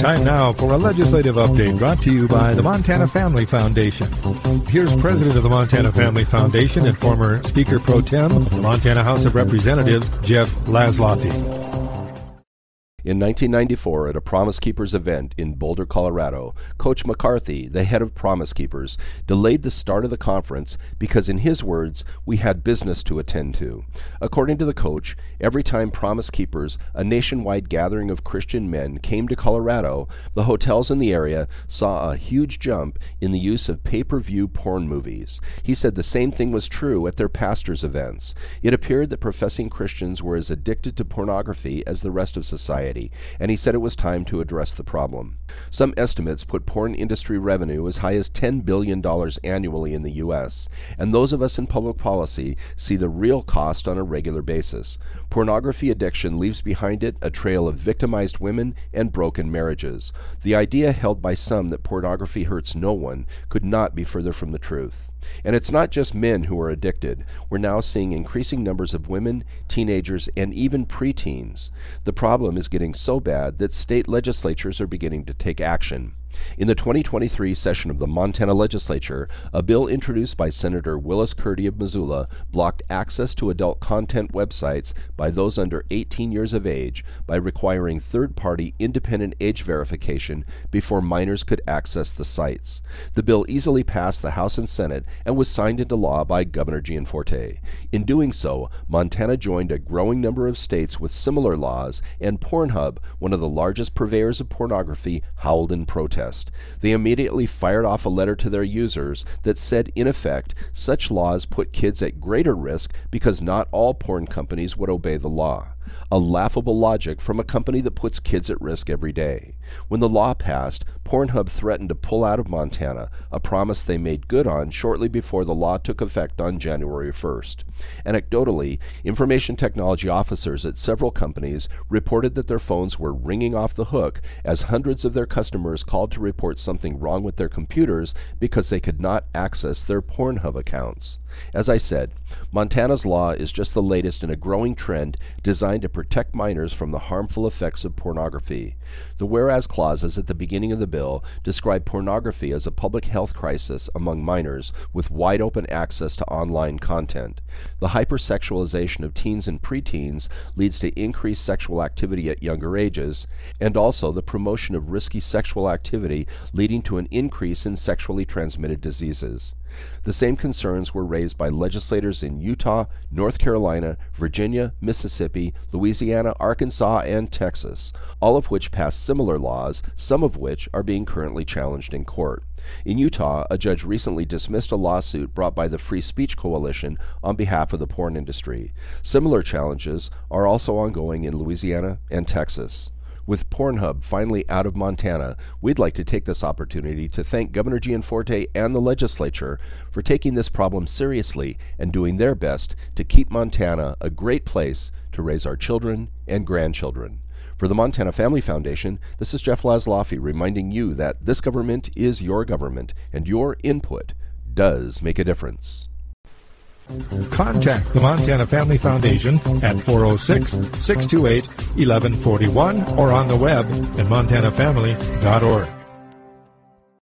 Time now for a legislative update brought to you by the Montana Family Foundation. Here's President of the Montana Family Foundation and former Speaker Pro Tem, of the Montana House of Representatives, Jeff Laszloffy. In 1994, at a Promise Keepers event in Boulder, Colorado, Coach McCartney, the head of Promise Keepers, delayed the start of the conference because, in his words, we had business to attend to. According to the coach, every time Promise Keepers, a nationwide gathering of Christian men, came to Colorado, the hotels in the area saw a huge jump in the use of pay per view porn movies. He said the same thing was true at their pastors' events. It appeared that professing Christians were as addicted to pornography as the rest of society and he said it was time to address the problem. Some estimates put porn industry revenue as high as $10 billion annually in the U.S., and those of us in public policy see the real cost on a regular basis. Pornography addiction leaves behind it a trail of victimized women and broken marriages. The idea held by some that pornography hurts no one could not be further from the truth. And it's not just men who are addicted. We're now seeing increasing numbers of women, teenagers, and even preteens. The problem is getting so bad that state legislatures are beginning to take action. In the 2023 session of the Montana legislature, a bill introduced by Senator Willis Curdy of Missoula blocked access to adult content websites by those under 18 years of age by requiring third party independent age verification before minors could access the sites. The bill easily passed the House and Senate and was signed into law by Governor Gianforte. In doing so, Montana joined a growing number of states with similar laws, and Pornhub, one of the largest purveyors of pornography, howled in protest protest, they immediately fired off a letter to their users that said, in effect, such laws put kids at greater risk because not all porn companies would obey the law a laughable logic from a company that puts kids at risk every day. When the law passed, Pornhub threatened to pull out of Montana, a promise they made good on shortly before the law took effect on January 1st. Anecdotally, information technology officers at several companies reported that their phones were ringing off the hook as hundreds of their customers called to report something wrong with their computers because they could not access their Pornhub accounts. As I said, Montana's law is just the latest in a growing trend designed to protect minors from the harmful effects of pornography. The whereas clauses at the beginning of the bill describe pornography as a public health crisis among minors with wide open access to online content. The hypersexualization of teens and preteens leads to increased sexual activity at younger ages, and also the promotion of risky sexual activity leading to an increase in sexually transmitted diseases. The same concerns were raised by legislators in Utah, North Carolina, Virginia, Mississippi, Louisiana, Arkansas, and Texas, all of which passed similar laws, some of which are being currently challenged in court. In Utah, a judge recently dismissed a lawsuit brought by the Free Speech Coalition on behalf of the porn industry. Similar challenges are also ongoing in Louisiana and Texas. With Pornhub finally out of Montana, we'd like to take this opportunity to thank Governor Gianforte and the legislature for taking this problem seriously and doing their best to keep Montana a great place to raise our children and grandchildren. For the Montana Family Foundation, this is Jeff Laszloffy reminding you that this government is your government and your input does make a difference. Contact the Montana Family Foundation at 406 628 1141 or on the web at montanafamily.org.